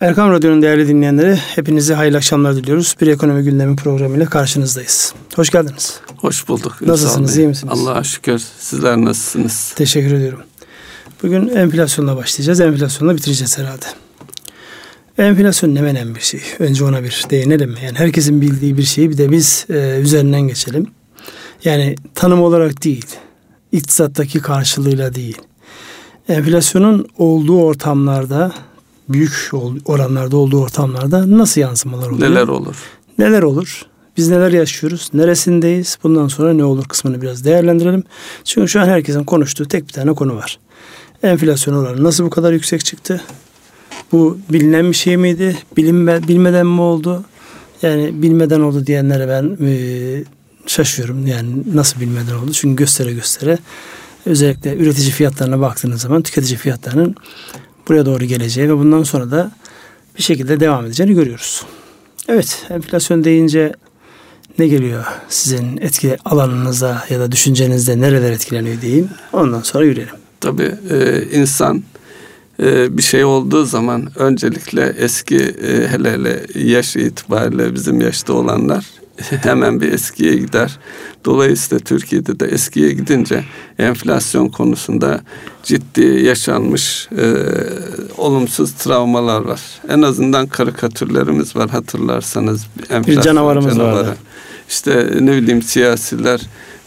Erkam Radyo'nun değerli dinleyenleri hepinize hayırlı akşamlar diliyoruz. Bir ekonomi gündemi programıyla karşınızdayız. Hoş geldiniz. Hoş bulduk. Nasılsınız, iyi misiniz? Allah'a şükür. Sizler nasılsınız? Teşekkür ediyorum. Bugün enflasyonla başlayacağız. Enflasyonla bitireceğiz herhalde. Enflasyon ne menen bir şey. Önce ona bir değinelim. Yani herkesin bildiği bir şeyi bir de biz e, üzerinden geçelim. Yani tanım olarak değil, iktisattaki karşılığıyla değil. Enflasyonun olduğu ortamlarda büyük oranlarda olduğu ortamlarda nasıl yansımalar oluyor? Neler olur? Neler olur? Biz neler yaşıyoruz? Neresindeyiz? Bundan sonra ne olur kısmını biraz değerlendirelim. Çünkü şu an herkesin konuştuğu tek bir tane konu var. Enflasyon oranı nasıl bu kadar yüksek çıktı? Bu bilinen bir şey miydi? Bilinme, bilmeden mi oldu? Yani bilmeden oldu diyenlere ben e, şaşıyorum. Yani nasıl bilmeden oldu? Çünkü göstere göstere özellikle üretici fiyatlarına baktığınız zaman tüketici fiyatlarının buraya doğru geleceği ve bundan sonra da bir şekilde devam edeceğini görüyoruz. Evet, enflasyon deyince ne geliyor sizin etki alanınıza ya da düşüncenizde nereler etkileniyor diyeyim. Ondan sonra yürüyelim. Tabii e, insan e, bir şey olduğu zaman öncelikle eski e, hele hele yaş itibariyle bizim yaşta olanlar hemen bir eskiye gider. Dolayısıyla Türkiye'de de eskiye gidince enflasyon konusunda ciddi yaşanmış e, olumsuz travmalar var. En azından karikatürlerimiz var hatırlarsanız. Enflasyon bir canavarımız canavarı. vardı. İşte ne bileyim siyasiler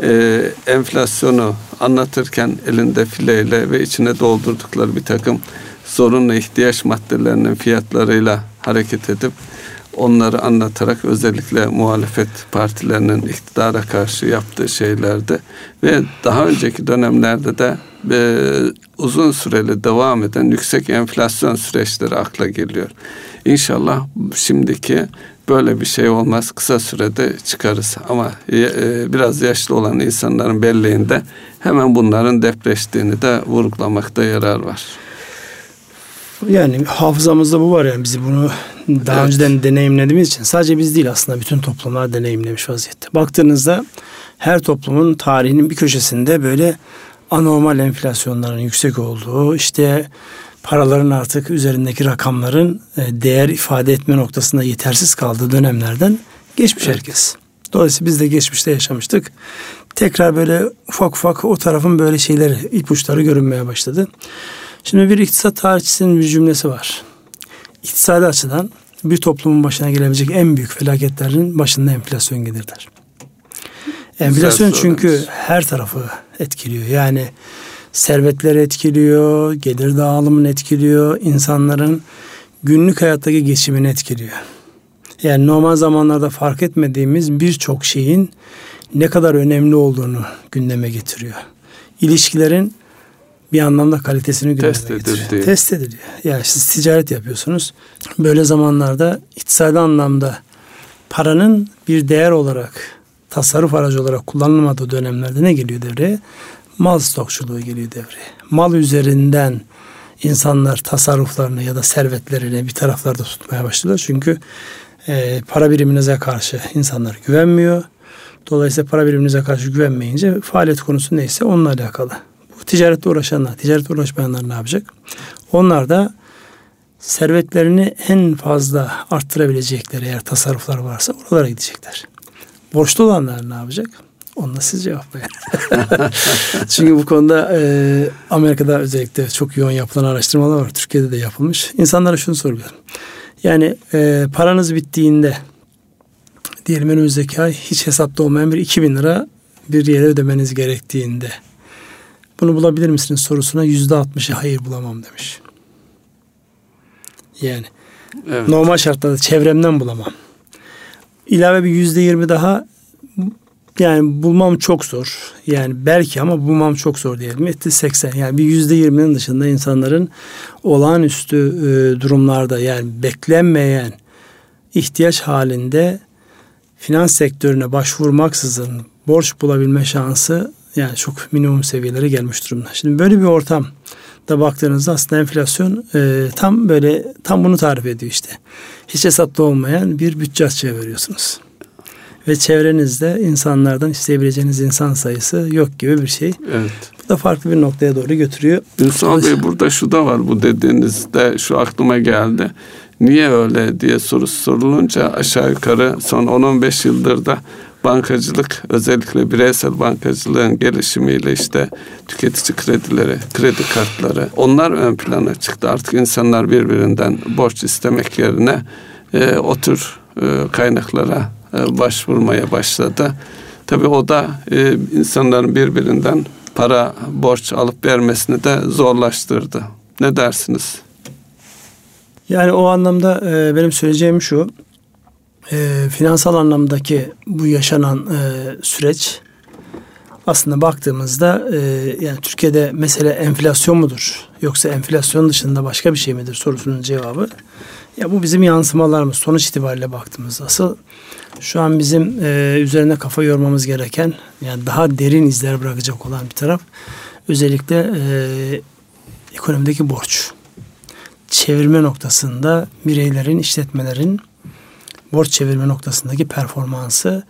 e, enflasyonu anlatırken elinde fileyle ve içine doldurdukları bir takım zorunlu ihtiyaç maddelerinin fiyatlarıyla hareket edip onları anlatarak özellikle muhalefet partilerinin iktidara karşı yaptığı şeylerde ve daha önceki dönemlerde de e, uzun süreli devam eden yüksek enflasyon süreçleri akla geliyor. İnşallah şimdiki böyle bir şey olmaz. Kısa sürede çıkarız. Ama e, e, biraz yaşlı olan insanların belleğinde hemen bunların depreştiğini de vurgulamakta yarar var. Yani hafızamızda bu var yani bizi bunu daha evet. önceden deneyimlediğimiz için sadece biz değil aslında bütün toplumlar deneyimlemiş vaziyette. Baktığınızda her toplumun tarihinin bir köşesinde böyle anormal enflasyonların yüksek olduğu işte paraların artık üzerindeki rakamların e, değer ifade etme noktasında yetersiz kaldığı dönemlerden geçmiş evet. herkes. Dolayısıyla biz de geçmişte yaşamıştık. Tekrar böyle ufak ufak o tarafın böyle şeyleri, ipuçları görünmeye başladı. Şimdi bir iktisat tarihçisinin bir cümlesi var. İktisadi açıdan bir toplumun başına gelebilecek en büyük felaketlerin başında enflasyon gelir der. Enflasyon çünkü her tarafı etkiliyor. Yani servetleri etkiliyor, gelir dağılımını etkiliyor, insanların günlük hayattaki geçimini etkiliyor. Yani normal zamanlarda fark etmediğimiz birçok şeyin ne kadar önemli olduğunu gündeme getiriyor. İlişkilerin bir anlamda kalitesini test ediliyor. Test ediliyor. Yani siz ticaret yapıyorsunuz. Böyle zamanlarda iktisadi anlamda paranın bir değer olarak tasarruf aracı olarak kullanılmadığı dönemlerde ne geliyor devreye? Mal stokçuluğu geliyor devreye. Mal üzerinden insanlar tasarruflarını ya da servetlerini bir taraflarda tutmaya başlıyorlar. Çünkü e, para biriminize karşı insanlar güvenmiyor. Dolayısıyla para biriminize karşı güvenmeyince faaliyet konusu neyse onunla alakalı ticaretle uğraşanlar, ticaretle uğraşmayanlar ne yapacak? Onlar da servetlerini en fazla arttırabilecekleri eğer tasarruflar varsa oralara gidecekler. Borçlu olanlar ne yapacak? Onunla siz cevap verin. Çünkü bu konuda e, Amerika'da özellikle çok yoğun yapılan araştırmalar var. Türkiye'de de yapılmış. İnsanlara şunu soruyorum. Yani e, paranız bittiğinde diyelim önümüzdeki ay hiç hesapta olmayan bir 2000 lira bir yere ödemeniz gerektiğinde bunu bulabilir misiniz sorusuna yüzde altmışı hayır bulamam demiş. Yani evet. normal şartlarda çevremden bulamam. İlave bir yüzde yirmi daha yani bulmam çok zor. Yani belki ama bulmam çok zor diyelim. Etti 80. Yani bir yüzde yirminin dışında insanların olağanüstü e, durumlarda yani beklenmeyen ihtiyaç halinde finans sektörüne başvurmaksızın borç bulabilme şansı yani çok minimum seviyelere gelmiş durumda. Şimdi böyle bir ortam da baktığınızda aslında enflasyon e, tam böyle tam bunu tarif ediyor işte. Hiç hesapta olmayan bir bütçe açığa veriyorsunuz. Ve çevrenizde insanlardan isteyebileceğiniz insan sayısı yok gibi bir şey. Evet. Bu da farklı bir noktaya doğru götürüyor. Ünsal Bey burada şu da var bu dediğinizde şu aklıma geldi. Niye öyle diye soru sorulunca aşağı yukarı son 10-15 yıldır da bankacılık özellikle bireysel bankacılığın gelişimiyle işte tüketici kredileri, kredi kartları onlar ön plana çıktı. Artık insanlar birbirinden borç istemek yerine e, o e, kaynaklara e, başvurmaya başladı. Tabii o da e, insanların birbirinden para borç alıp vermesini de zorlaştırdı. Ne dersiniz? Yani o anlamda e, benim söyleyeceğim şu. E, finansal anlamdaki bu yaşanan e, süreç aslında baktığımızda e, yani Türkiye'de mesele enflasyon mudur yoksa enflasyon dışında başka bir şey midir sorusunun cevabı? Ya bu bizim yansımalarımız. Sonuç itibariyle baktığımız asıl şu an bizim e, üzerine kafa yormamız gereken yani daha derin izler bırakacak olan bir taraf özellikle e, ekonomideki borç. Çevirme noktasında bireylerin, işletmelerin borç çevirme noktasındaki performansı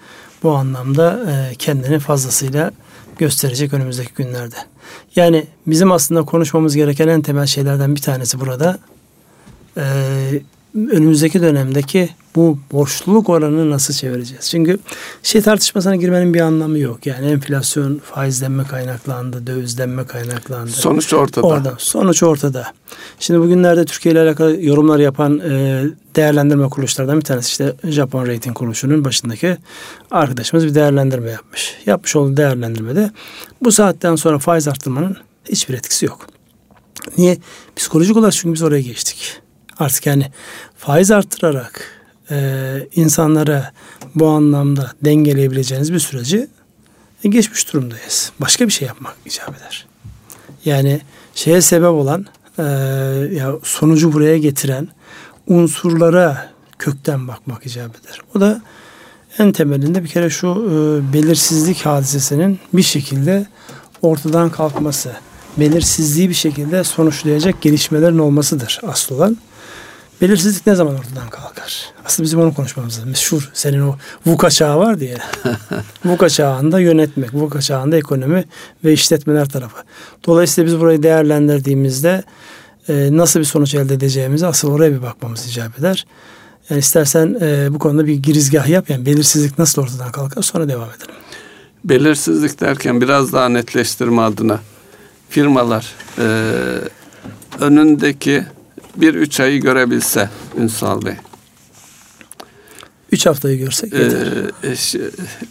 bu anlamda e, kendini fazlasıyla gösterecek önümüzdeki günlerde. Yani bizim aslında konuşmamız gereken en temel şeylerden bir tanesi burada e, önümüzdeki dönemdeki bu borçluluk oranını nasıl çevireceğiz? Çünkü şey tartışmasına girmenin bir anlamı yok. Yani enflasyon faizlenme kaynaklandı, dövizlenme kaynaklandı. Sonuç ortada. Orada, sonuç ortada. Şimdi bugünlerde Türkiye ile alakalı yorumlar yapan e, değerlendirme kuruluşlardan bir tanesi işte Japon Rating Kuruluşu'nun başındaki arkadaşımız bir değerlendirme yapmış. Yapmış olduğu değerlendirmede bu saatten sonra faiz arttırmanın hiçbir etkisi yok. Niye? Psikolojik olarak çünkü biz oraya geçtik. Artık yani faiz arttırarak e, insanlara bu anlamda dengeleyebileceğiniz bir süreci e, geçmiş durumdayız. Başka bir şey yapmak icap eder. Yani şeye sebep olan e, ya sonucu buraya getiren unsurlara kökten bakmak icap eder. O da en temelinde bir kere şu e, belirsizlik hadisesinin bir şekilde ortadan kalkması, belirsizliği bir şekilde sonuçlayacak gelişmelerin olmasıdır asıl olan. Belirsizlik ne zaman ortadan kalkar? Aslında bizim onu konuşmamız lazım. Meşhur senin o VUCA çağı var diye. VUCA çağında yönetmek, VUCA çağında ekonomi ve işletmeler tarafı. Dolayısıyla biz burayı değerlendirdiğimizde e, nasıl bir sonuç elde edeceğimizi asıl oraya bir bakmamız icap eder. Yani istersen e, bu konuda bir girizgah yap. Yani belirsizlik nasıl ortadan kalkar sonra devam edelim. Belirsizlik derken biraz daha netleştirme adına firmalar e, önündeki bir üç ayı görebilse Ünsal Bey. Üç haftayı görsek yeter. Ee,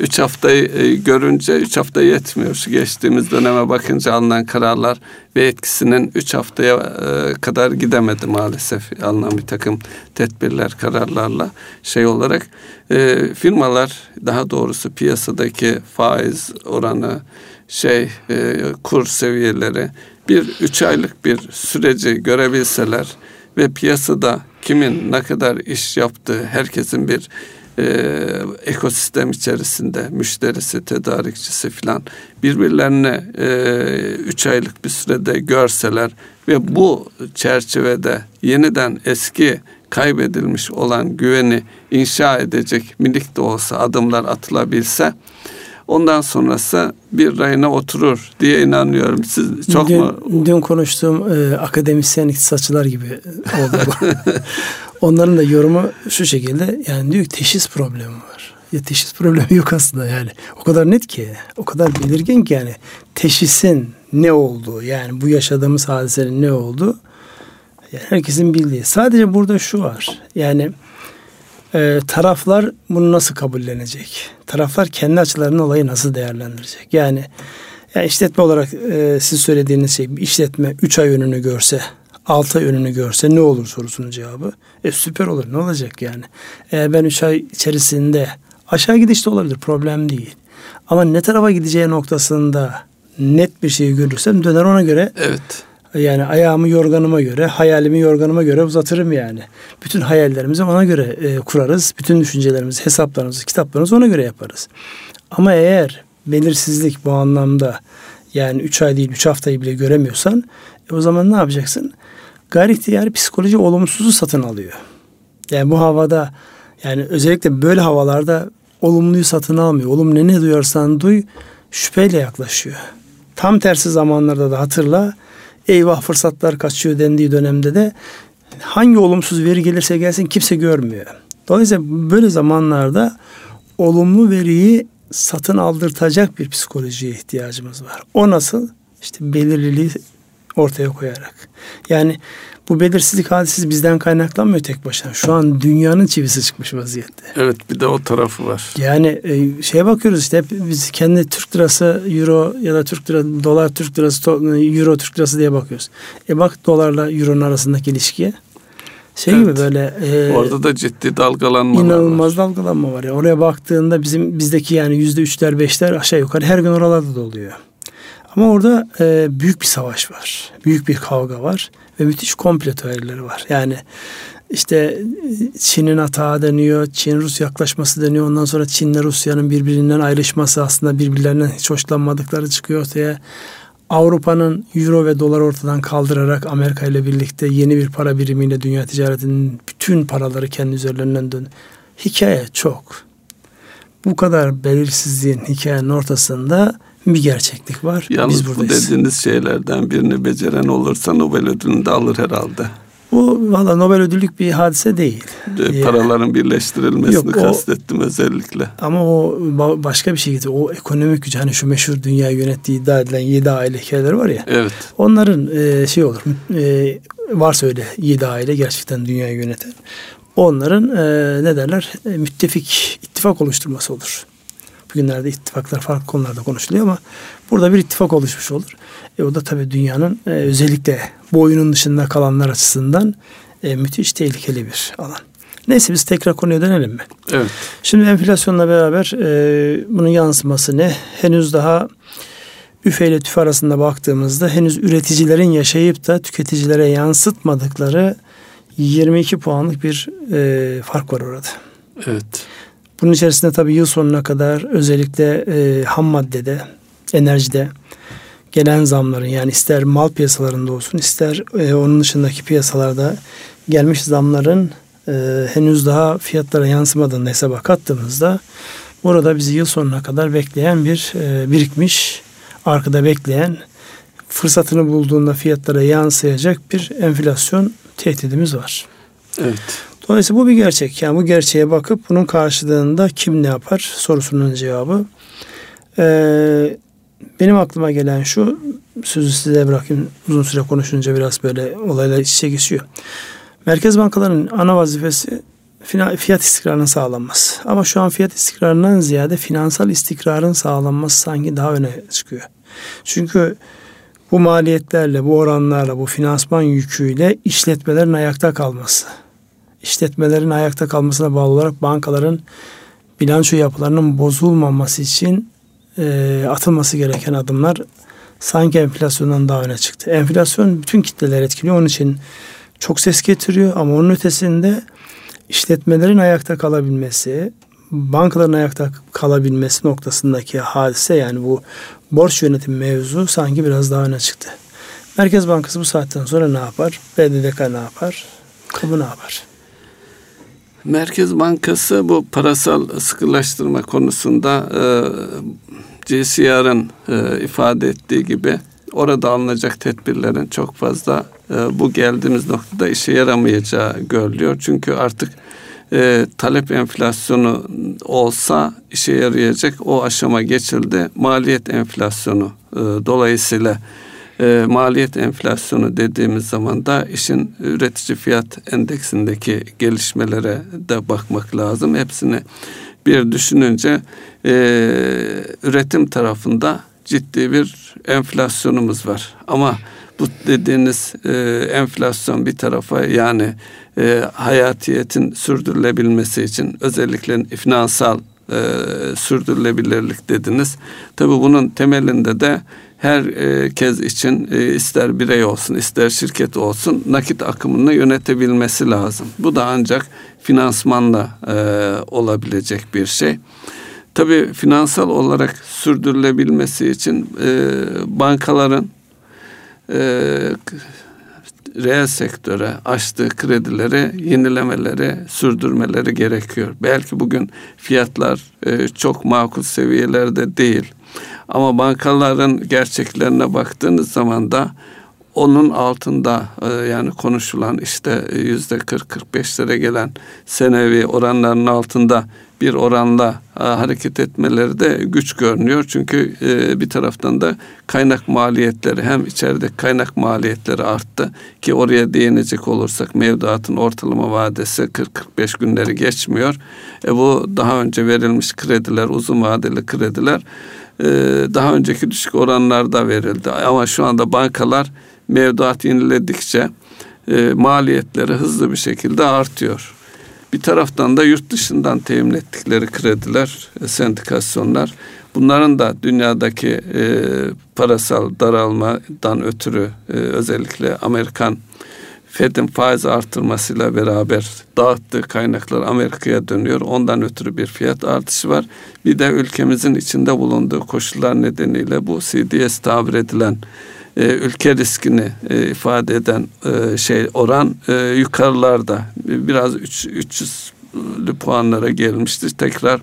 üç haftayı e, görünce üç hafta yetmiyor. Şu geçtiğimiz döneme bakınca alınan kararlar ve etkisinin üç haftaya e, kadar gidemedi maalesef. Alınan bir takım tedbirler, kararlarla şey olarak e, firmalar daha doğrusu piyasadaki faiz oranı şey e, kur seviyeleri bir üç aylık bir süreci görebilseler ve piyasada kimin ne kadar iş yaptığı herkesin bir e, ekosistem içerisinde müşterisi, tedarikçisi filan birbirlerine e, üç aylık bir sürede görseler ve bu çerçevede yeniden eski kaybedilmiş olan güveni inşa edecek minik de olsa adımlar atılabilse Ondan sonrası bir rayına oturur diye inanıyorum. Siz çok dün, mu? Dün konuştuğum e, akademisyen iktisatçılar gibi oldu bu. Onların da yorumu şu şekilde yani diyor ki teşhis problemi var. Ya teşhis problemi yok aslında yani. O kadar net ki, o kadar belirgin ki yani teşhisin ne olduğu yani bu yaşadığımız hadisenin ne olduğu yani herkesin bildiği. Sadece burada şu var. Yani e, taraflar bunu nasıl kabullenecek? Taraflar kendi açılarının olayı nasıl değerlendirecek? Yani, yani işletme olarak e, siz söylediğiniz şey işletme 3 ay önünü görse 6 ay önünü görse ne olur sorusunun cevabı. E süper olur ne olacak yani. Eğer ben 3 ay içerisinde aşağı gidiş de olabilir problem değil. Ama ne tarafa gideceği noktasında net bir şey görürsem döner ona göre evet yani ayağımı yorganıma göre, hayalimi yorganıma göre uzatırım yani. Bütün hayallerimizi ona göre e, kurarız. Bütün düşüncelerimizi, hesaplarımızı, kitaplarımızı ona göre yaparız. Ama eğer belirsizlik bu anlamda yani üç ay değil üç haftayı bile göremiyorsan e, o zaman ne yapacaksın? Gayri ihtiyari psikoloji olumsuzu satın alıyor. Yani bu havada yani özellikle böyle havalarda olumluyu satın almıyor. Olumlu ne duyarsan duy şüpheyle yaklaşıyor. Tam tersi zamanlarda da hatırla eyvah fırsatlar kaçıyor dendiği dönemde de hangi olumsuz veri gelirse gelsin kimse görmüyor. Dolayısıyla böyle zamanlarda olumlu veriyi satın aldırtacak bir psikolojiye ihtiyacımız var. O nasıl? İşte belirliliği ortaya koyarak. Yani bu belirsizlik hadisi bizden kaynaklanmıyor tek başına. Şu an dünyanın çivisi çıkmış vaziyette. Evet bir de o tarafı var. Yani e, şeye bakıyoruz işte hep biz kendi Türk lirası, euro ya da Türk lirası, dolar Türk lirası, euro Türk lirası diye bakıyoruz. E bak dolarla euronun arasındaki ilişkiye. Şey evet. gibi böyle e, orada da ciddi dalgalanma inanılmaz var. dalgalanma var ya. Oraya baktığında bizim bizdeki yani yüzde üçler beşler aşağı yukarı her gün oralarda da oluyor. Ama orada e, büyük bir savaş var. Büyük bir kavga var ve müthiş komplo teorileri var. Yani işte Çin'in hata deniyor, Çin-Rus yaklaşması deniyor. Ondan sonra Çin'le Rusya'nın birbirinden ayrışması aslında birbirlerinden hiç hoşlanmadıkları çıkıyor ortaya. Avrupa'nın euro ve dolar ortadan kaldırarak Amerika ile birlikte yeni bir para birimiyle dünya ticaretinin bütün paraları kendi üzerlerinden dön. Hikaye çok. Bu kadar belirsizliğin hikayenin ortasında bir gerçeklik var. Yalnız Biz buradayız. bu dediğiniz şeylerden birini beceren olursa Nobel ödülünü de alır herhalde. Bu valla Nobel ödüllük bir hadise değil. De, paraların birleştirilmesini Yok, kastettim o, özellikle. Ama o başka bir gitti. O ekonomik gücü hani şu meşhur dünya yönettiği iddia edilen yedi aile hikayeleri var ya. Evet. Onların e, şey olur. E, varsa öyle yedi aile gerçekten dünyayı yöneten. Onların e, ne derler? E, müttefik, ittifak oluşturması olur. Bugünlerde ittifaklar farklı konularda konuşuluyor ama burada bir ittifak oluşmuş olur. E, o da tabii dünyanın e, özellikle bu oyunun dışında kalanlar açısından e, müthiş tehlikeli bir alan. Neyse biz tekrar konuya dönelim mi? Evet. Şimdi enflasyonla beraber e, bunun yansıması ne? Henüz daha üfe ile tüfe arasında baktığımızda henüz üreticilerin yaşayıp da tüketicilere yansıtmadıkları 22 puanlık bir e, fark var orada. Evet. Bunun içerisinde tabii yıl sonuna kadar özellikle e, ham maddede, enerjide gelen zamların yani ister mal piyasalarında olsun ister e, onun dışındaki piyasalarda gelmiş zamların e, henüz daha fiyatlara yansımadığını hesaba kattığımızda burada bizi yıl sonuna kadar bekleyen bir e, birikmiş arkada bekleyen fırsatını bulduğunda fiyatlara yansıyacak bir enflasyon tehdidimiz var. Evet. Dolayısıyla bu bir gerçek. Yani bu gerçeğe bakıp bunun karşılığında kim ne yapar sorusunun cevabı. Ee, benim aklıma gelen şu, sözü size bırakayım uzun süre konuşunca biraz böyle olaylar iç içe geçiyor. Merkez bankalarının ana vazifesi fiyat istikrarının sağlanması. Ama şu an fiyat istikrarından ziyade finansal istikrarın sağlanması sanki daha öne çıkıyor. Çünkü bu maliyetlerle, bu oranlarla, bu finansman yüküyle işletmelerin ayakta kalması, işletmelerin ayakta kalmasına bağlı olarak bankaların bilanço yapılarının bozulmaması için e, atılması gereken adımlar sanki enflasyondan daha öne çıktı. Enflasyon bütün kitleler etkiliyor. Onun için çok ses getiriyor ama onun ötesinde işletmelerin ayakta kalabilmesi, bankaların ayakta kalabilmesi noktasındaki hadise yani bu borç yönetim mevzu sanki biraz daha öne çıktı. Merkez Bankası bu saatten sonra ne yapar? BDDK ne yapar? Kamu ne yapar? Merkez Bankası bu parasal sıkılaştırma konusunda e, GCR'ın e, ifade ettiği gibi orada alınacak tedbirlerin çok fazla e, bu geldiğimiz noktada işe yaramayacağı görülüyor. Çünkü artık e, talep enflasyonu olsa işe yarayacak o aşama geçildi. Maliyet enflasyonu e, dolayısıyla e, maliyet enflasyonu dediğimiz zaman da işin üretici fiyat endeksindeki gelişmelere de bakmak lazım. Hepsini bir düşününce e, üretim tarafında ciddi bir enflasyonumuz var. Ama bu dediğiniz e, enflasyon bir tarafa yani e, hayatiyetin sürdürülebilmesi için özellikle finansal e, sürdürülebilirlik dediniz. Tabii bunun temelinde de her e, için e, ister birey olsun ister şirket olsun nakit akımını yönetebilmesi lazım. Bu da ancak finansmanla e, olabilecek bir şey. Tabii finansal olarak sürdürülebilmesi için bankaların reel sektöre açtığı kredileri yenilemeleri, sürdürmeleri gerekiyor. Belki bugün fiyatlar çok makul seviyelerde değil. Ama bankaların gerçeklerine baktığınız zaman da onun altında e, yani konuşulan işte yüzde 40-45'lere gelen senevi oranların altında bir oranla e, hareket etmeleri de güç görünüyor. Çünkü e, bir taraftan da kaynak maliyetleri hem içeride kaynak maliyetleri arttı ki oraya değinecek olursak mevduatın ortalama vadesi 40-45 günleri geçmiyor. E, bu daha önce verilmiş krediler, uzun vadeli krediler daha önceki düşük oranlarda verildi. Ama şu anda bankalar mevduat yeniledikçe e, maliyetleri hızlı bir şekilde artıyor. Bir taraftan da yurt dışından temin ettikleri krediler, e, sendikasyonlar bunların da dünyadaki e, parasal daralmadan ötürü e, özellikle Amerikan Fed'in faiz artırmasıyla beraber dağıttığı kaynaklar Amerika'ya dönüyor. Ondan ötürü bir fiyat artışı var. Bir de ülkemizin içinde bulunduğu koşullar nedeniyle bu CDS tabir edilen e, ülke riskini e, ifade eden e, şey oran e, yukarılarda biraz 3 300'lü puanlara gelmiştir. Tekrar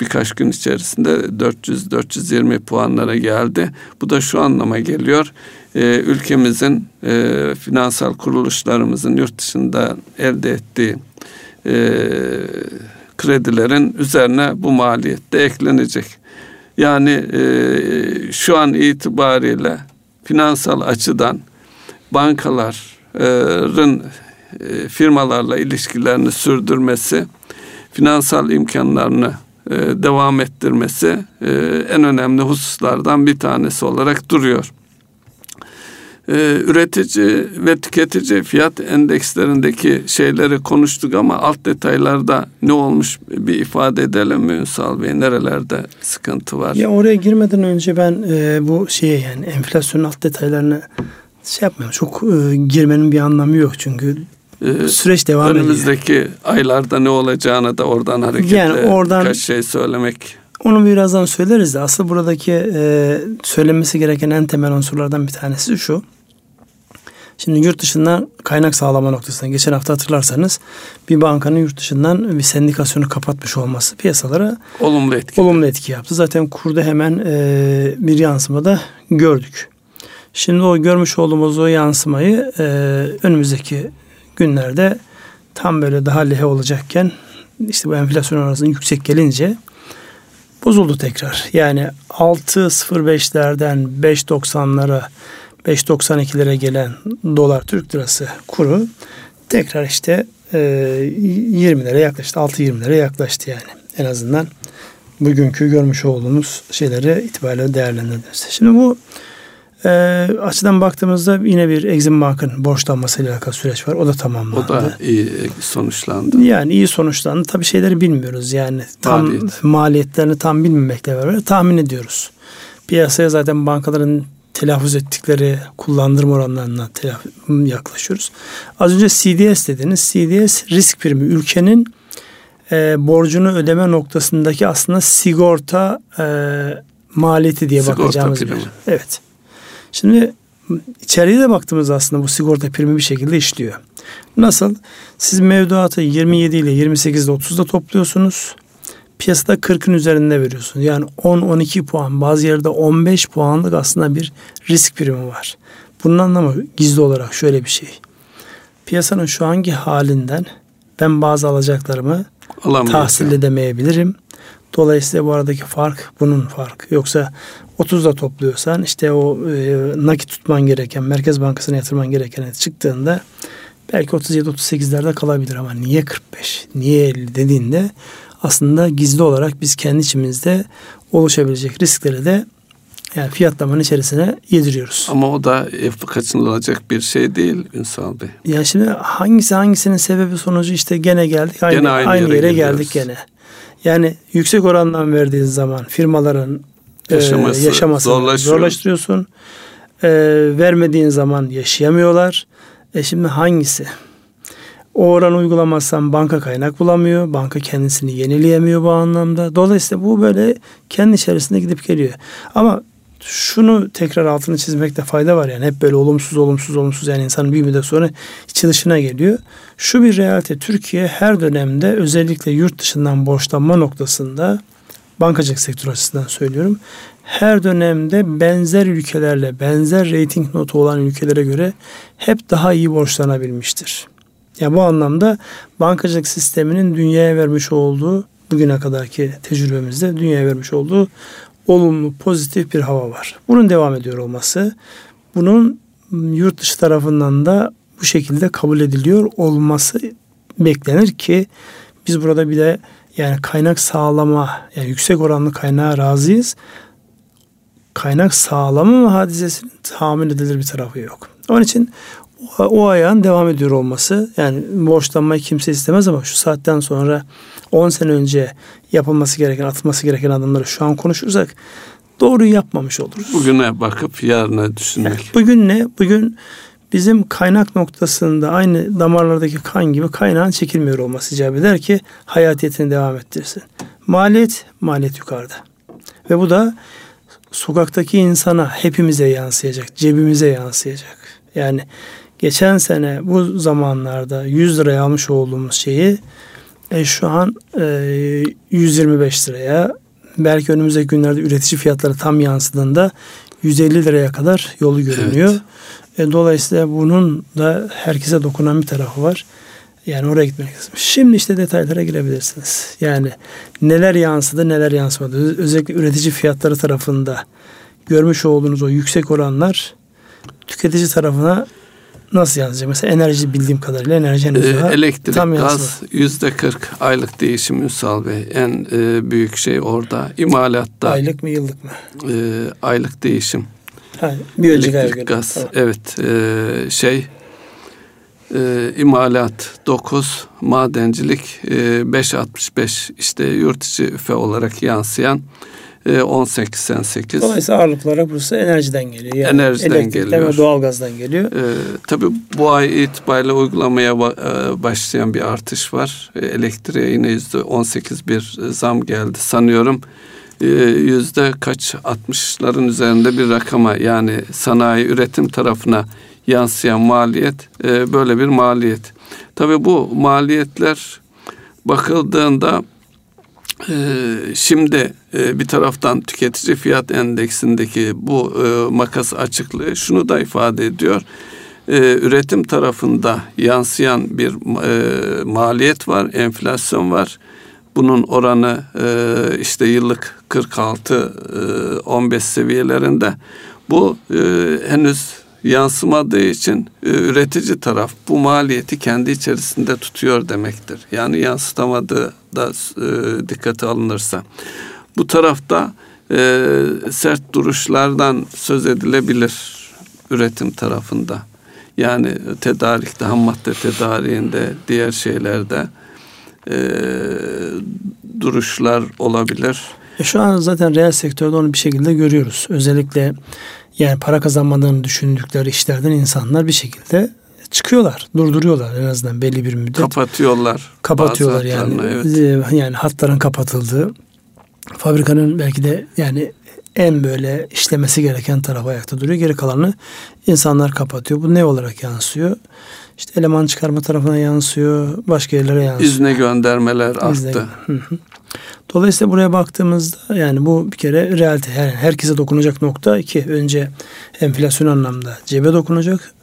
birkaç gün içerisinde 400-420 puanlara geldi. Bu da şu anlama geliyor. E, ülkemizin e, finansal kuruluşlarımızın yurt dışında elde ettiği e, kredilerin üzerine bu maliyette eklenecek. Yani e, şu an itibariyle finansal açıdan bankaların e, firmalarla ilişkilerini sürdürmesi, finansal imkanlarını e, devam ettirmesi e, en önemli hususlardan bir tanesi olarak duruyor. Üretici ve tüketici fiyat endekslerindeki şeyleri konuştuk ama alt detaylarda ne olmuş bir ifade edelim mi Ünsal Bey? Nerelerde sıkıntı var? Ya oraya girmeden önce ben e, bu şeye yani enflasyonun alt detaylarını şey yapmıyorum. Çok e, girmenin bir anlamı yok çünkü ee, süreç devam ediyor. Önümüzdeki aylarda ne olacağını da oradan hareketle yani oradan, birkaç şey söylemek. Onu birazdan söyleriz de asıl buradaki e, söylenmesi gereken en temel unsurlardan bir tanesi şu. Şimdi yurt dışından kaynak sağlama noktasına geçen hafta hatırlarsanız bir bankanın yurt dışından bir sendikasyonu kapatmış olması piyasalara olumlu etki, olumlu etki yaptı. Zaten kurda hemen e, bir yansıma da gördük. Şimdi o görmüş olduğumuz o yansımayı e, önümüzdeki günlerde tam böyle daha lehe olacakken işte bu enflasyon oranının yüksek gelince bozuldu tekrar. Yani 6.05'lerden 5.90'lara 5.92'lere gelen dolar Türk lirası kuru tekrar işte e, 20'lere yaklaştı. 6.20'lere yaklaştı yani. En azından bugünkü görmüş olduğumuz şeyleri itibariyle değerlendirdiğimizde. Şimdi bu e, açıdan baktığımızda yine bir Exim Bank'ın borçlanmasıyla alakalı süreç var. O da tamamlandı. O da iyi sonuçlandı. Yani iyi sonuçlandı. Tabii şeyleri bilmiyoruz. Yani tam Maliyet. maliyetlerini tam bilmemekle beraber tahmin ediyoruz. Piyasaya zaten bankaların telaffuz ettikleri kullandırma oranlarına yaklaşıyoruz. Az önce CDS dediniz. CDS risk primi ülkenin e, borcunu ödeme noktasındaki aslında sigorta e, maliyeti diye sigorta bakacağımız primi. bir. Evet. Şimdi içeriye de baktığımız aslında bu sigorta primi bir şekilde işliyor. Nasıl? Siz mevduatı 27 ile 28 ile 30'da topluyorsunuz. Piyasada 40'ın üzerinde veriyorsunuz. Yani 10-12 puan bazı yerde 15 puanlık aslında bir risk primi var. Bunun anlamı gizli olarak şöyle bir şey. Piyasanın şu anki halinden ben bazı alacaklarımı tahsil edemeyebilirim. Dolayısıyla bu aradaki fark bunun farkı. Yoksa 30'da topluyorsan işte o e, nakit tutman gereken, Merkez Bankası'na yatırman gereken çıktığında belki 37-38'lerde kalabilir ama niye 45, niye 50 dediğinde aslında gizli olarak biz kendi içimizde oluşabilecek riskleri de yani fiyatlamanın içerisine yediriyoruz. Ama o da kaçınılacak bir şey değil Ünsal Bey. Ya şimdi hangisi hangisinin sebebi sonucu işte gene geldik. Aynı, gene aynı, aynı yere, yere geldik gene. Yani yüksek orandan verdiğin zaman firmaların yaşaması, e, yaşamasını zorlaştırıyorsun. E, vermediğin zaman yaşayamıyorlar. E şimdi hangisi? O oran uygulamazsan banka kaynak bulamıyor. Banka kendisini yenileyemiyor bu anlamda. Dolayısıyla bu böyle kendi içerisinde gidip geliyor. Ama şunu tekrar altını çizmekte fayda var yani hep böyle olumsuz olumsuz olumsuz yani insanın bir müddet sonra içi dışına geliyor. Şu bir realite Türkiye her dönemde özellikle yurt dışından borçlanma noktasında bankacılık sektörü açısından söylüyorum her dönemde benzer ülkelerle, benzer reyting notu olan ülkelere göre hep daha iyi borçlanabilmiştir. Yani bu anlamda bankacılık sisteminin dünyaya vermiş olduğu bugüne kadarki tecrübemizde dünyaya vermiş olduğu olumlu, pozitif bir hava var. Bunun devam ediyor olması, bunun yurt dışı tarafından da bu şekilde kabul ediliyor olması beklenir ki biz burada bir de yani kaynak sağlama yani yüksek oranlı kaynağa razıyız. Kaynak sağlama hadisesinin tahmin edilir bir tarafı yok. Onun için o, o ayağın devam ediyor olması yani borçlanmayı kimse istemez ama şu saatten sonra 10 sene önce yapılması gereken, atılması gereken adımları şu an konuşursak doğru yapmamış oluruz. Bugüne bakıp yarına düşünmek. Evet, bugün ne? Bugün bizim kaynak noktasında aynı damarlardaki kan gibi kaynağın çekilmiyor olması icap eder ki hayatiyetini devam ettirsin. Maliyet, maliyet yukarıda. Ve bu da sokaktaki insana hepimize yansıyacak, cebimize yansıyacak. Yani geçen sene bu zamanlarda 100 liraya almış olduğumuz şeyi e, şu an e, 125 liraya belki önümüzdeki günlerde üretici fiyatları tam yansıdığında 150 liraya kadar yolu görünüyor. Evet. E, dolayısıyla bunun da herkese dokunan bir tarafı var. Yani oraya gitmek lazım. Şimdi işte detaylara girebilirsiniz. Yani neler yansıdı neler yansımadı. Özellikle üretici fiyatları tarafında görmüş olduğunuz o yüksek oranlar tüketici tarafına nasıl yansıyacak? Mesela enerji bildiğim kadarıyla enerji henüz ee, daha Elektrik, tam gaz yüzde 40 aylık değişim Ünsal Bey. En e, büyük şey orada. İmalatta. Aylık mı yıllık mı? E, aylık değişim. Ha, bir önceki Elektrik, gaz. Tamam. Evet. E, şey e, imalat 9, madencilik e, 5.65 işte yurt içi üfe olarak yansıyan 18.88. E, Dolayısıyla ağırlık olarak burası enerjiden geliyor. Yani enerjiden geliyor. ve doğalgazdan geliyor. Ee, tabii bu ay itibariyle uygulamaya e, başlayan bir artış var. E, elektriğe yine yüzde 18 bir zam geldi sanıyorum. Yüzde kaç 60'ların üzerinde bir rakama yani sanayi üretim tarafına yansıyan maliyet böyle bir maliyet. Tabii bu maliyetler bakıldığında ee, şimdi e, bir taraftan tüketici fiyat endeksindeki bu e, makas açıklığı şunu da ifade ediyor. Ee, üretim tarafında yansıyan bir e, maliyet var, enflasyon var. Bunun oranı işte yıllık 46-15 seviyelerinde. Bu henüz yansımadığı için e, üretici taraf bu maliyeti kendi içerisinde tutuyor demektir. Yani yansıtamadığı da e, dikkate alınırsa. Bu tarafta e, sert duruşlardan söz edilebilir üretim tarafında. Yani tedarikte, ham madde tedariğinde, diğer şeylerde duruşlar olabilir. Şu an zaten reel sektörde onu bir şekilde görüyoruz. Özellikle yani para kazanmadığını düşündükleri işlerden insanlar bir şekilde çıkıyorlar, durduruyorlar en azından belli bir müddet. Kapatıyorlar. Kapatıyorlar yani. Evet. Ee, yani hatların kapatıldığı, fabrikanın belki de yani en böyle işlemesi gereken taraf ayakta duruyor. Geri kalanını insanlar kapatıyor. Bu ne olarak yansıyor? İşte eleman çıkarma tarafına yansıyor, başka yerlere yansıyor. İzne göndermeler arttı. İzne, hı hı. Dolayısıyla buraya baktığımızda yani bu bir kere realite. Yani herkese dokunacak nokta iki. Önce enflasyon anlamda cebe dokunacak.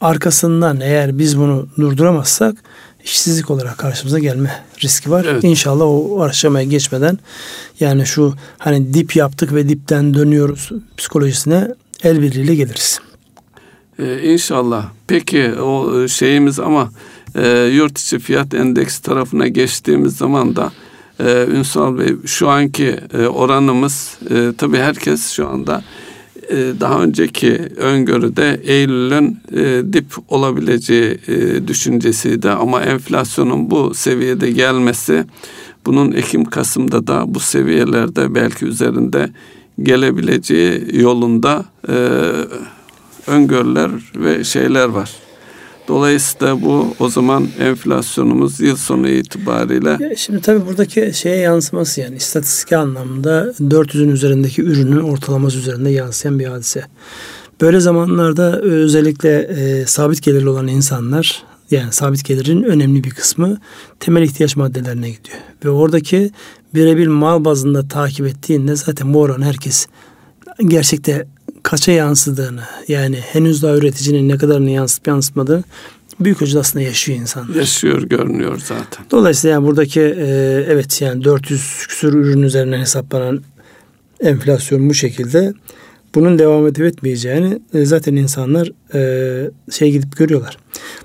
Arkasından eğer biz bunu durduramazsak işsizlik olarak karşımıza gelme riski var. Evet. İnşallah o aşamaya geçmeden yani şu hani dip yaptık ve dipten dönüyoruz psikolojisine el birliğiyle geliriz. Ee, inşallah. Peki o şeyimiz ama e, yurt içi fiyat endeksi tarafına geçtiğimiz zaman da e, Ünsal Bey şu anki e, oranımız e, tabii herkes şu anda e, daha önceki öngörüde Eylül'ün e, dip olabileceği e, düşüncesiydi ama enflasyonun bu seviyede gelmesi bunun Ekim Kasım'da da bu seviyelerde belki üzerinde gelebileceği yolunda e, öngörüler ve şeyler var. Dolayısıyla bu o zaman enflasyonumuz yıl sonu itibariyle. şimdi tabii buradaki şeye yansıması yani istatistik anlamda 400'ün üzerindeki ürünün ortalaması üzerinde yansıyan bir hadise. Böyle zamanlarda özellikle e, sabit gelirli olan insanlar yani sabit gelirin önemli bir kısmı temel ihtiyaç maddelerine gidiyor. Ve oradaki birebir mal bazında takip ettiğinde zaten bu oran herkes gerçekte kaça yansıdığını yani henüz daha üreticinin ne kadarını yansıtıp yansıtmadığını büyük ölçüde aslında yaşıyor insan. Yaşıyor görünüyor zaten. Dolayısıyla yani buradaki e, evet yani 400 küsur ürün üzerinden hesaplanan enflasyon bu şekilde bunun devam edip etmeyeceğini e, zaten insanlar e, şey gidip görüyorlar.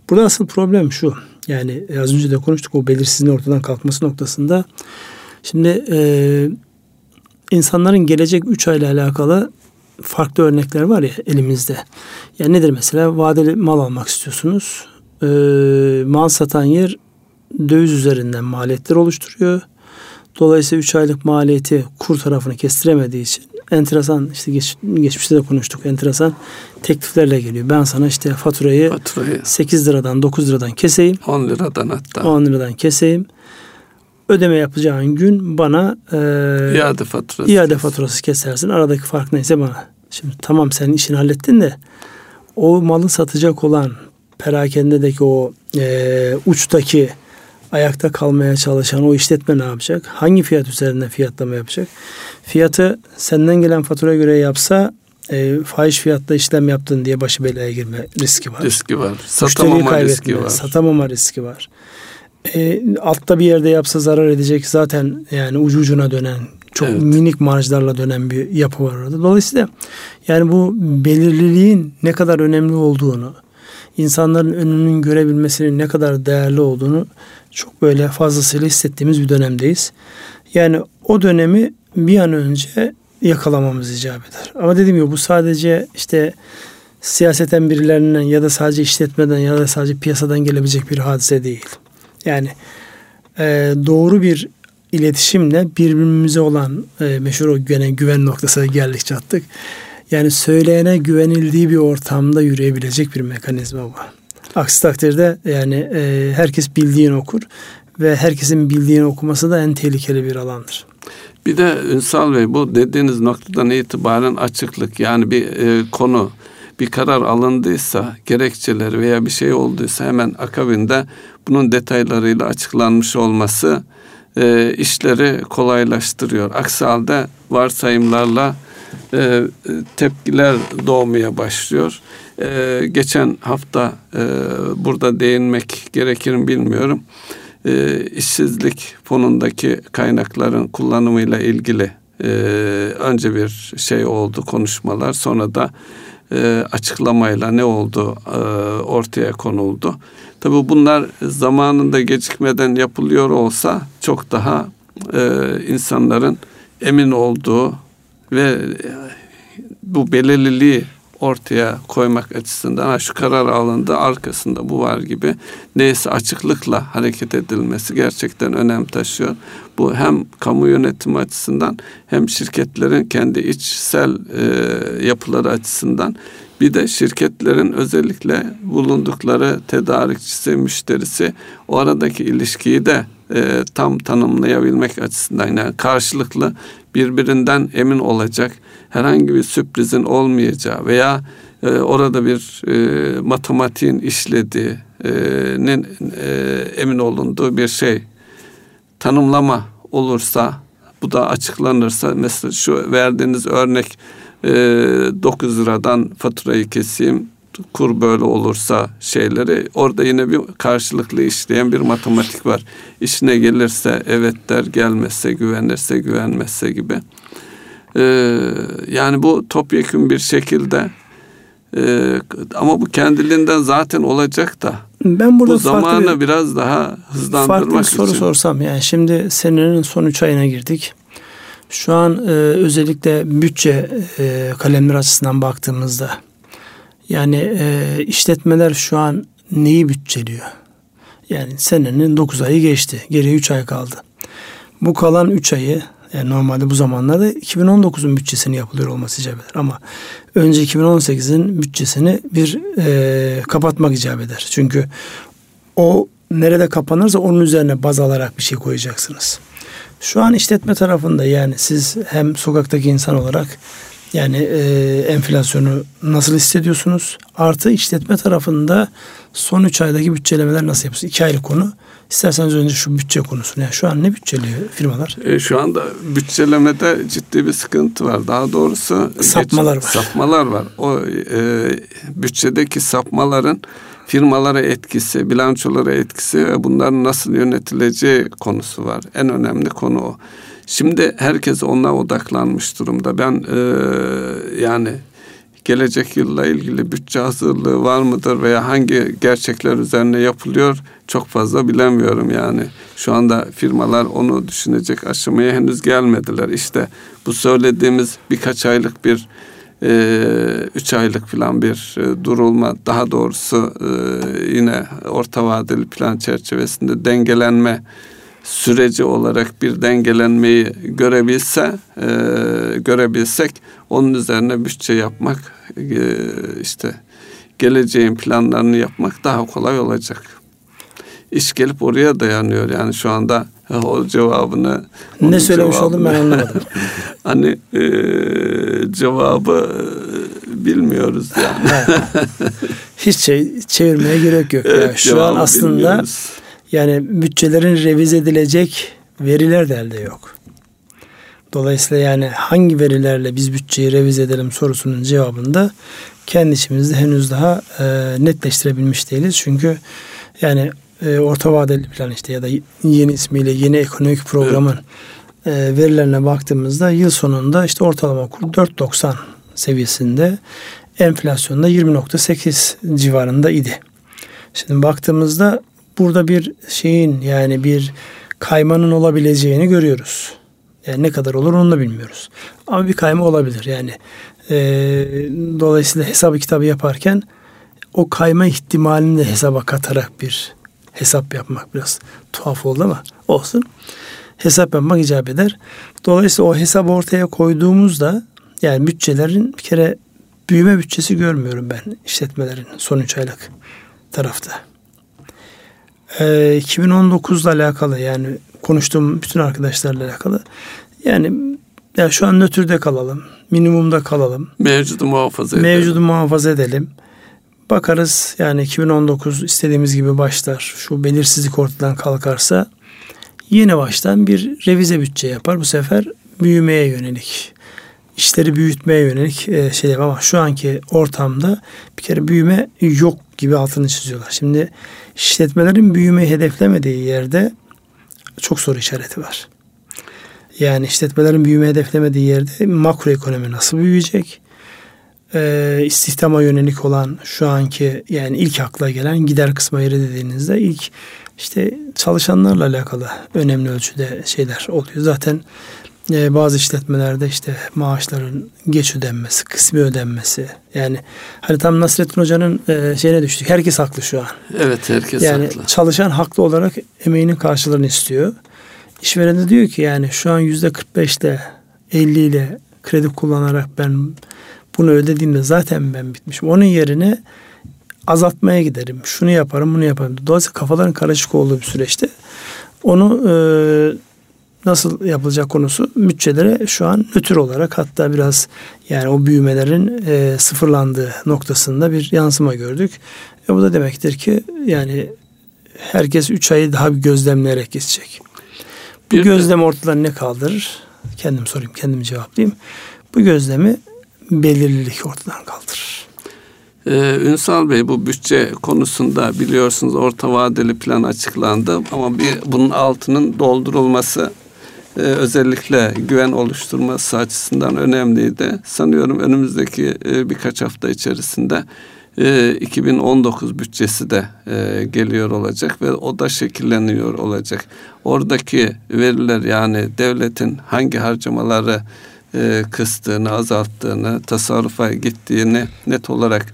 Burada asıl problem şu. Yani az önce de konuştuk o belirsizliğin ortadan kalkması noktasında. Şimdi e, insanların gelecek 3 ayla alakalı farklı örnekler var ya elimizde. Yani nedir mesela vadeli mal almak istiyorsunuz. E, mal satan yer döviz üzerinden maliyetler oluşturuyor. Dolayısıyla 3 aylık maliyeti kur tarafını kestiremediği için enteresan işte geç, geçmişte de konuştuk enteresan tekliflerle geliyor. Ben sana işte faturayı, faturayı 8 liradan 9 liradan keseyim. 10 liradan hatta. 10 liradan keseyim. Ödeme yapacağın gün bana e, iade faturası. İade faturası kesersin. Aradaki fark neyse bana. Şimdi tamam sen işini hallettin de o malı satacak olan perakendedeki o e, uçtaki ayakta kalmaya çalışan o işletme ne yapacak? Hangi fiyat üzerinden fiyatlama yapacak? Fiyatı senden gelen fatura göre yapsa e, fahiş fiyatla işlem yaptın diye başı belaya girme riski var. Riski var. Satamama riski var. Satamama riski var. E, altta bir yerde yapsa zarar edecek zaten yani ucu ucuna dönen çok evet. minik marjlarla dönen bir yapı var orada. Dolayısıyla yani bu belirliliğin ne kadar önemli olduğunu, insanların önünün görebilmesinin ne kadar değerli olduğunu çok böyle fazlasıyla hissettiğimiz bir dönemdeyiz. Yani o dönemi bir an önce yakalamamız icap eder. Ama dediğim gibi bu sadece işte siyaseten birilerinden ya da sadece işletmeden ya da sadece piyasadan gelebilecek bir hadise değil. Yani e, doğru bir iletişimle birbirimize olan e, meşhur o güven, güven noktasına geldik çattık. Yani söyleyene güvenildiği bir ortamda yürüyebilecek bir mekanizma bu. Aksi takdirde yani e, herkes bildiğini okur ve herkesin bildiğini okuması da en tehlikeli bir alandır. Bir de Ünsal Bey bu dediğiniz noktadan itibaren açıklık yani bir e, konu bir karar alındıysa gerekçeleri veya bir şey olduysa hemen akabinde bunun detaylarıyla açıklanmış olması e, işleri kolaylaştırıyor. Aksi halde varsayımlarla e, tepkiler doğmaya başlıyor. E, geçen hafta e, burada değinmek gerekir mi bilmiyorum. E, işsizlik fonundaki kaynakların kullanımıyla ilgili e, önce bir şey oldu konuşmalar sonra da e, açıklamayla ne oldu e, ortaya konuldu. Tabii bunlar zamanında gecikmeden yapılıyor olsa çok daha e, insanların emin olduğu ve bu belirliliği ortaya koymak açısından şu karar alındı arkasında bu var gibi neyse açıklıkla hareket edilmesi gerçekten önem taşıyor. Bu hem kamu yönetimi açısından hem şirketlerin kendi içsel e, yapıları açısından bir de şirketlerin özellikle bulundukları tedarikçisi, müşterisi o aradaki ilişkiyi de e, tam tanımlayabilmek açısından yani karşılıklı birbirinden emin olacak herhangi bir sürprizin olmayacağı veya e, orada bir e, matematiğin işlediğinin e, emin olunduğu bir şey tanımlama olursa bu da açıklanırsa mesela şu verdiğiniz örnek e, 9 liradan faturayı keseyim kur böyle olursa şeyleri orada yine bir karşılıklı işleyen bir matematik var. İşine gelirse evet der, gelmezse güvenirse güvenmezse gibi. Ee, yani bu topyekun bir şekilde e, ama bu kendiliğinden zaten olacak da. Ben burada bu zamanı bir, biraz daha hızlandırmak farklı bir soru için. sorsam yani şimdi senenin son üç ayına girdik. Şu an e, özellikle bütçe e, kalemler açısından baktığımızda yani e, işletmeler şu an neyi bütçeliyor? Yani senenin 9 ayı geçti. Geriye 3 ay kaldı. Bu kalan 3 ayı yani normalde bu zamanlarda 2019'un bütçesini yapılıyor olması icap eder. Ama önce 2018'in bütçesini bir e, kapatmak icap eder. Çünkü o nerede kapanırsa onun üzerine baz alarak bir şey koyacaksınız. Şu an işletme tarafında yani siz hem sokaktaki insan olarak yani e, enflasyonu nasıl hissediyorsunuz? Artı işletme tarafında son 3 aydaki bütçelemeler nasıl yapıyorsunuz? 2 aylık konu. İsterseniz önce şu bütçe konusunu. Yani şu an ne bütçeliyor firmalar? E, şu anda bütçelemede ciddi bir sıkıntı var. Daha doğrusu sapmalar geç, var. Sapmalar var. O e, bütçedeki sapmaların firmalara etkisi, bilançolara etkisi ve bunların nasıl yönetileceği konusu var. En önemli konu o. Şimdi herkes ona odaklanmış durumda. Ben e, yani gelecek yılla ilgili bütçe hazırlığı var mıdır veya hangi gerçekler üzerine yapılıyor çok fazla bilemiyorum yani. Şu anda firmalar onu düşünecek aşamaya henüz gelmediler. İşte bu söylediğimiz birkaç aylık bir e, üç aylık falan bir e, durulma daha doğrusu e, yine orta vadeli plan çerçevesinde dengelenme süreci olarak bir dengelenmeyi görebilse e, görebilsek onun üzerine bütçe yapmak e, işte geleceğin planlarını yapmak daha kolay olacak. İş gelip oraya dayanıyor yani şu anda o cevabını ne söylemiş cevabını, oldum ben anlamadım. hani e, cevabı e, bilmiyoruz yani. Hiç şey çevirmeye gerek yok. Evet, yani şu an aslında bilmiyoruz. Yani bütçelerin revize edilecek veriler de elde yok. Dolayısıyla yani hangi verilerle biz bütçeyi revize edelim sorusunun cevabında kendi içimizde henüz daha e, netleştirebilmiş değiliz. Çünkü yani e, orta vadeli plan işte ya da yeni ismiyle yeni ekonomik programın evet. e, verilerine baktığımızda yıl sonunda işte ortalama kur 4.90 seviyesinde enflasyonda 20.8 civarında idi. Şimdi baktığımızda burada bir şeyin yani bir kaymanın olabileceğini görüyoruz. Yani ne kadar olur onu da bilmiyoruz. Ama bir kayma olabilir. Yani e, dolayısıyla hesabı kitabı yaparken o kayma ihtimalini de hesaba katarak bir hesap yapmak biraz tuhaf oldu ama olsun. Hesap yapmak icap eder. Dolayısıyla o hesap ortaya koyduğumuzda yani bütçelerin bir kere büyüme bütçesi görmüyorum ben işletmelerin son 3 aylık tarafta. Ee, 2019 ile alakalı yani konuştuğum bütün arkadaşlarla alakalı yani ya şu an nötrde kalalım. Minimumda kalalım. Mevcudu muhafaza edelim. Mevcudu muhafaza edelim. Bakarız yani 2019 istediğimiz gibi başlar. Şu belirsizlik ortadan kalkarsa yeni baştan bir revize bütçe yapar. Bu sefer büyümeye yönelik işleri büyütmeye yönelik e, şey ama şu anki ortamda bir kere büyüme yok gibi altını çiziyorlar. Şimdi işletmelerin büyümeyi hedeflemediği yerde çok soru işareti var. Yani işletmelerin büyüme hedeflemediği yerde makro ekonomi nasıl büyüyecek? Ee, istihdama yönelik olan şu anki yani ilk akla gelen gider kısmı yeri dediğinizde ilk işte çalışanlarla alakalı önemli ölçüde şeyler oluyor. Zaten e, bazı işletmelerde işte maaşların geç ödenmesi, kısmi ödenmesi. Yani hani tam Nasrettin Hoca'nın e, şeyine düştük. Herkes haklı şu an. Evet herkes yani haklı. çalışan haklı olarak emeğinin karşılığını istiyor. İşveren de diyor ki yani şu an yüzde 45 ile 50 ile kredi kullanarak ben bunu ödediğimde zaten ben bitmişim. Onun yerine azaltmaya giderim. Şunu yaparım, bunu yaparım. Dolayısıyla kafaların karışık olduğu bir süreçte onu e, nasıl yapılacak konusu bütçelere şu an nötr olarak hatta biraz yani o büyümelerin e, sıfırlandığı noktasında bir yansıma gördük. E, bu da demektir ki yani herkes 3 ayı daha bir gözlemleyerek geçecek. Bu bir gözlem ortadan ne kaldırır? Kendim sorayım, kendim cevaplayayım. Bu gözlemi belirlilik ortadan kaldırır. Ee, Ünsal Bey bu bütçe konusunda biliyorsunuz orta vadeli plan açıklandı ama bir bunun altının doldurulması e, özellikle güven oluşturması açısından önemliydi. Sanıyorum önümüzdeki e, birkaç hafta içerisinde 2019 e, bütçesi de geliyor olacak ve o da şekilleniyor olacak. Oradaki veriler yani devletin hangi harcamaları kıstığını, azalttığını, tasarrufa gittiğini net olarak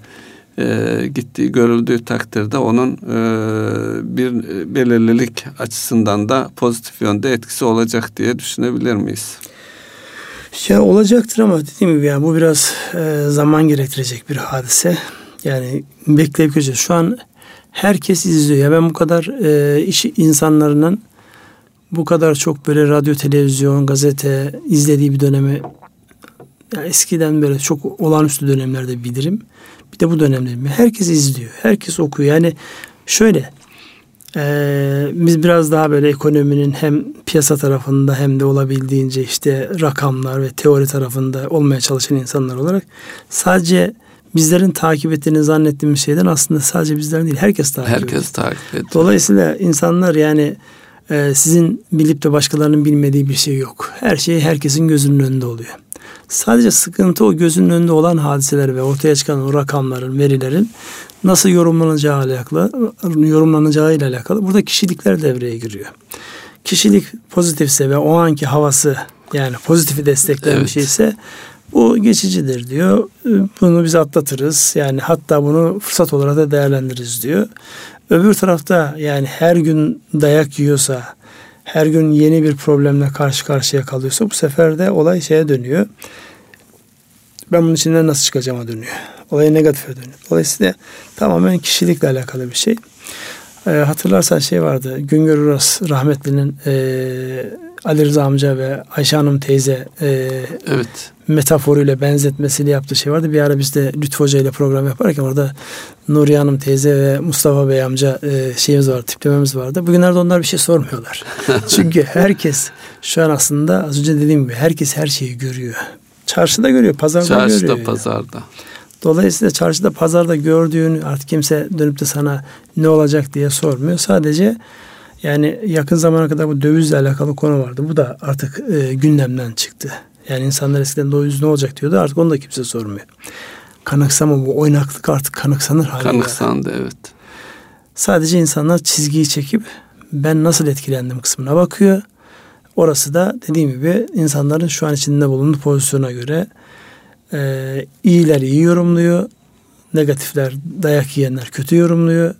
e, gittiği görüldüğü takdirde onun e, bir belirlilik açısından da pozitif yönde etkisi olacak diye düşünebilir miyiz? Ya olacaktır ama dediğim gibi yani bu biraz e, zaman gerektirecek bir hadise. Yani bekleyip göreceğiz. Şu an herkes izliyor. Ya ben bu kadar e, iş insanlarının bu kadar çok böyle radyo, televizyon, gazete izlediği bir dönemi yani eskiden böyle çok olağanüstü dönemlerde bilirim. Bir de bu dönemde herkes izliyor. Herkes okuyor. Yani şöyle Ee, biz biraz daha böyle ekonominin hem piyasa tarafında hem de olabildiğince işte rakamlar ve teori tarafında olmaya çalışan insanlar olarak sadece bizlerin takip ettiğini zannettiğimiz şeyden aslında sadece bizler değil herkes takip herkes ediyor. Herkes takip ediyor. Dolayısıyla insanlar yani e, sizin bilip de başkalarının bilmediği bir şey yok. Her şey herkesin gözünün önünde oluyor. Sadece sıkıntı o gözünün önünde olan hadiseler ve ortaya çıkan o rakamların, verilerin nasıl yorumlanacağı alakalı, yorumlanacağı ile alakalı burada kişilikler devreye giriyor. Kişilik pozitifse ve o anki havası yani pozitifi destekleyen evet. bir şeyse bu geçicidir diyor. Bunu biz atlatırız. Yani hatta bunu fırsat olarak da değerlendiririz diyor. Öbür tarafta yani her gün dayak yiyorsa, her gün yeni bir problemle karşı karşıya kalıyorsa bu sefer de olay şeye dönüyor. Ben bunun içinden nasıl çıkacağıma dönüyor. Olay negatife dönüyor. Dolayısıyla tamamen kişilikle alakalı bir şey. E, hatırlarsan şey vardı. Güngör Uras rahmetlinin e, Ali Rıza amca ve Ayşe Hanım teyze e, evet. Metaforuyla benzetmesiyle yaptığı şey vardı. Bir ara biz de Lütfü Hoca ile program yaparken orada Nuriye Hanım teyze ve Mustafa Bey amca e, şeyimiz vardı, tiplememiz vardı. Bugünlerde onlar bir şey sormuyorlar. Çünkü herkes şu an aslında az önce dediğim gibi herkes her şeyi görüyor. Çarşıda görüyor, pazarda Çarşıda, görüyor. Çarşıda, pazarda. Dolayısıyla çarşıda, pazarda gördüğünü artık kimse dönüp de sana ne olacak diye sormuyor. Sadece yani yakın zamana kadar bu dövizle alakalı konu vardı. Bu da artık e, gündemden çıktı. Yani insanlar eskiden döviz ne olacak diyordu. Artık onu da kimse sormuyor. Kanıksama bu oynaklık artık kanıksanır hale Kanıksandı evet. Sadece insanlar çizgiyi çekip ben nasıl etkilendim kısmına bakıyor. Orası da dediğim gibi insanların şu an içinde bulunduğu pozisyona göre e, iyiler iyi yorumluyor. Negatifler dayak yiyenler kötü yorumluyor.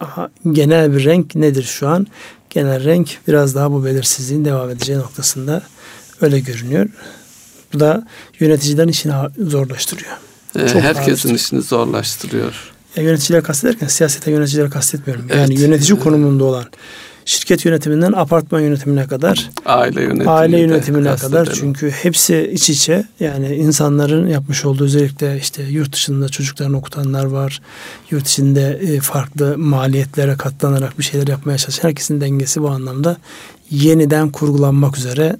Aha, genel bir renk nedir şu an? Genel renk biraz daha bu belirsizliğin devam edeceği noktasında öyle görünüyor. Bu da yöneticilerin işini zorlaştırıyor. Ee, Çok herkesin işini zorlaştırıyor. Ya yöneticiler kastederken siyasete yöneticileri kastetmiyorum. Evet. Yani yönetici konumunda olan şirket yönetiminden apartman yönetimine kadar aile yönetimine, aile yönetimine kadar çünkü hepsi iç içe yani insanların yapmış olduğu özellikle işte yurt dışında çocuklarını okutanlar var. Yurt içinde e, farklı maliyetlere katlanarak bir şeyler yapmaya çalışan herkesin dengesi bu anlamda yeniden kurgulanmak üzere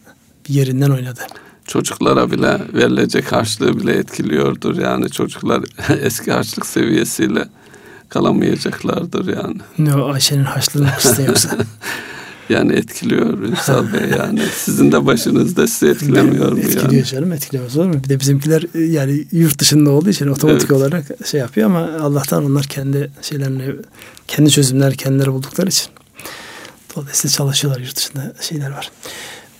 yerinden oynadı çocuklara bile verilecek harçlığı bile etkiliyordur. Yani çocuklar eski harçlık seviyesiyle kalamayacaklardır yani. Ne o Ayşe'nin haçlığını istiyorsa. yani etkiliyor Ünsal Bey yani. Sizin de başınızda sizi etkilemiyor mu etkiliyor yani? canım etkiliyor olur mu? Bir de bizimkiler e, yani yurt dışında olduğu için otomatik evet. olarak şey yapıyor ama Allah'tan onlar kendi şeylerini kendi çözümler kendileri buldukları için. Dolayısıyla çalışıyorlar yurt dışında şeyler var.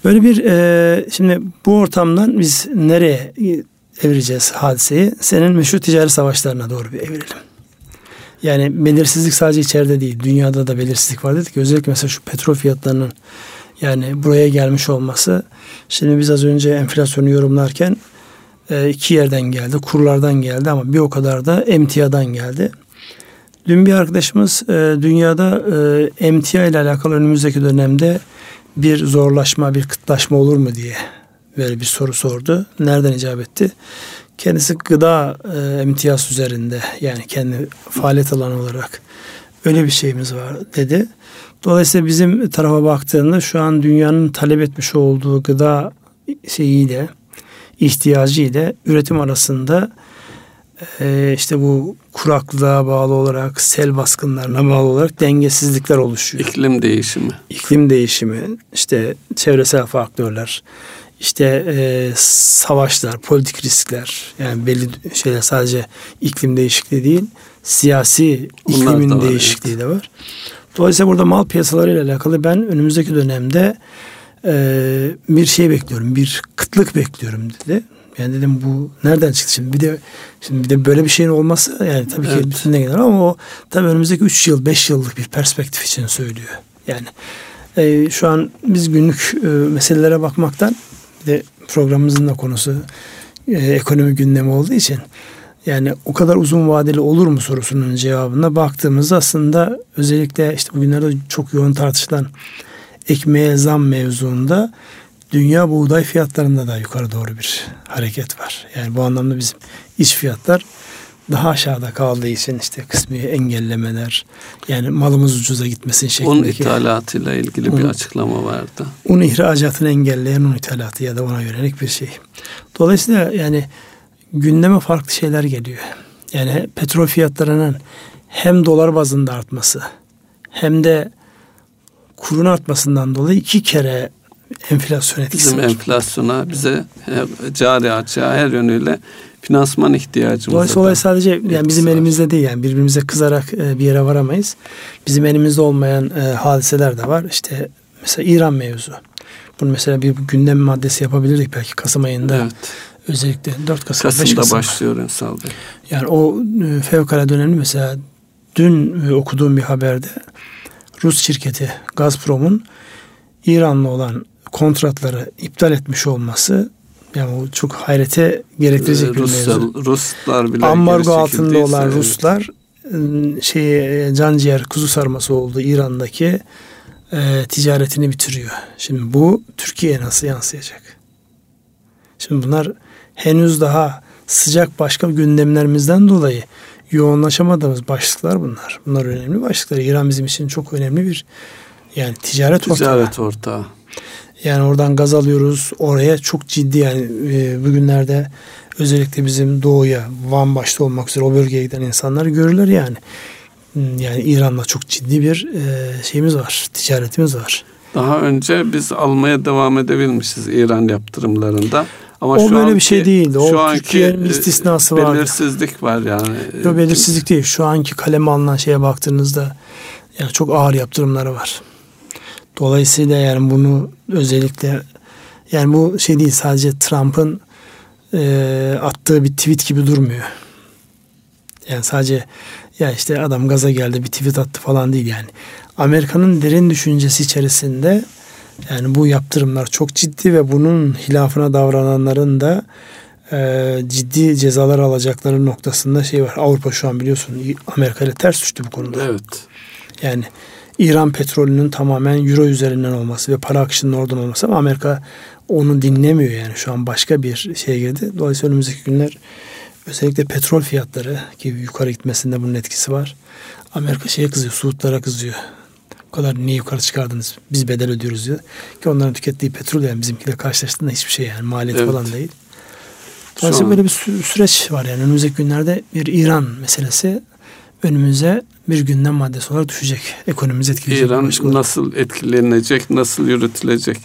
Böyle bir e, şimdi bu ortamdan biz nereye evireceğiz hadiseyi? Senin meşhur ticari savaşlarına doğru bir evirelim. Yani belirsizlik sadece içeride değil, dünyada da belirsizlik var dedik. Özellikle mesela şu petrol fiyatlarının yani buraya gelmiş olması. Şimdi biz az önce enflasyonu yorumlarken e, iki yerden geldi, kurlardan geldi ama bir o kadar da emtiadan geldi. Dün bir arkadaşımız e, dünyada e, emtia ile alakalı önümüzdeki dönemde bir zorlaşma, bir kıtlaşma olur mu diye böyle bir soru sordu. Nereden icap etti? Kendisi gıda e, emtiyaz üzerinde yani kendi faaliyet alanı olarak öyle bir şeyimiz var dedi. Dolayısıyla bizim tarafa baktığında şu an dünyanın talep etmiş olduğu gıda şeyiyle ihtiyacı ile üretim arasında e, işte bu kuraklığa bağlı olarak sel baskınlarına bağlı olarak dengesizlikler oluşuyor. İklim değişimi. İklim değişimi, işte çevresel faktörler, işte e, savaşlar, politik riskler yani belli şeyler sadece iklim değişikliği değil, siyasi iklimin var, değişikliği evet. de var. Dolayısıyla burada mal piyasalarıyla alakalı ben önümüzdeki dönemde e, bir şey bekliyorum, bir kıtlık bekliyorum dedi. Yani dedim bu nereden çıktı şimdi? Bir de şimdi bir de böyle bir şeyin olması yani tabii evet. ki bütün gelir ama o tabii önümüzdeki 3 yıl 5 yıllık bir perspektif için söylüyor. Yani e, şu an biz günlük e, meselelere bakmaktan bir de programımızın da konusu e, ekonomi gündemi olduğu için yani o kadar uzun vadeli olur mu sorusunun cevabına baktığımızda aslında özellikle işte bugünlerde çok yoğun tartışılan ekmeğe zam mevzuunda dünya buğday fiyatlarında da yukarı doğru bir hareket var. Yani bu anlamda bizim iç fiyatlar daha aşağıda kaldığı için işte kısmi engellemeler yani malımız ucuza gitmesin şeklindeki. Un ithalatıyla ilgili bir açıklama vardı. Un ihracatını engelleyen un ithalatı ya da ona yönelik bir şey. Dolayısıyla yani gündeme farklı şeyler geliyor. Yani petrol fiyatlarının hem dolar bazında artması hem de kurun artmasından dolayı iki kere enflasyon etkisi Bizim var. enflasyona bize cari açığa her yönüyle finansman ihtiyacımız Dolayısıyla olay sadece yani bizim var. elimizde değil yani birbirimize kızarak e, bir yere varamayız. Bizim elimizde olmayan e, hadiseler de var. İşte mesela İran mevzu. Bunu mesela bir gündem maddesi yapabilirdik belki Kasım ayında. Evet. Özellikle 4 Kasım, Kasım'da 5 Kasım. başlıyor Ünsal Bey. Yani o e, fevkalade önemli. Mesela dün okuduğum bir haberde Rus şirketi Gazprom'un İran'la olan kontratları iptal etmiş olması yani o çok hayrete gerektirecek ee, bir Ruslar, mevzu. Ruslar bile ambargo altında olan evet. Ruslar ıı, şey can ciğer kuzu sarması oldu İran'daki e, ticaretini bitiriyor. Şimdi bu Türkiye'ye nasıl yansıyacak? Şimdi bunlar henüz daha sıcak başka gündemlerimizden dolayı yoğunlaşamadığımız başlıklar bunlar. Bunlar önemli başlıklar. İran bizim için çok önemli bir yani ticaret, ticaret ortağı. ortağı. Yani oradan gaz alıyoruz. Oraya çok ciddi yani e, bugünlerde özellikle bizim doğuya, Van başta olmak üzere o bölgeye giden insanlar görürler yani. Hmm, yani İran'la çok ciddi bir e, şeyimiz var, ticaretimiz var. Daha önce biz almaya devam edebilmişiz İran yaptırımlarında. Ama o şu böyle anki, bir şey değildi. O şu anki Türkiye'nin istisnası var. Belirsizlik var yani. Yok belirsizlik değil. Şu anki kaleme alınan şeye baktığınızda yani çok ağır yaptırımları var. Dolayısıyla yani bunu özellikle yani bu şey değil sadece Trump'ın e, attığı bir tweet gibi durmuyor. Yani sadece ya işte adam gaza geldi bir tweet attı falan değil yani. Amerika'nın derin düşüncesi içerisinde yani bu yaptırımlar çok ciddi ve bunun hilafına davrananların da e, ciddi cezalar alacakları noktasında şey var. Avrupa şu an biliyorsun Amerika ile ters düştü bu konuda. Evet. Yani İran petrolünün tamamen euro üzerinden olması ve para akışının oradan olması ama Amerika onu dinlemiyor yani şu an başka bir şeye girdi. Dolayısıyla önümüzdeki günler özellikle petrol fiyatları ki yukarı gitmesinde bunun etkisi var. Amerika şeye kızıyor, Suudlara kızıyor. Bu kadar niye yukarı çıkardınız? Biz bedel ödüyoruz diyor. Ki onların tükettiği petrol yani bizimkiyle karşılaştığında hiçbir şey yani maliyet evet. falan değil. Dolayısıyla böyle bir sü- süreç var yani önümüzdeki günlerde bir İran meselesi önümüze bir gündem maddesi olarak düşecek. Ekonomimiz etkileyecek. İran nasıl etkilenecek, nasıl yürütülecek?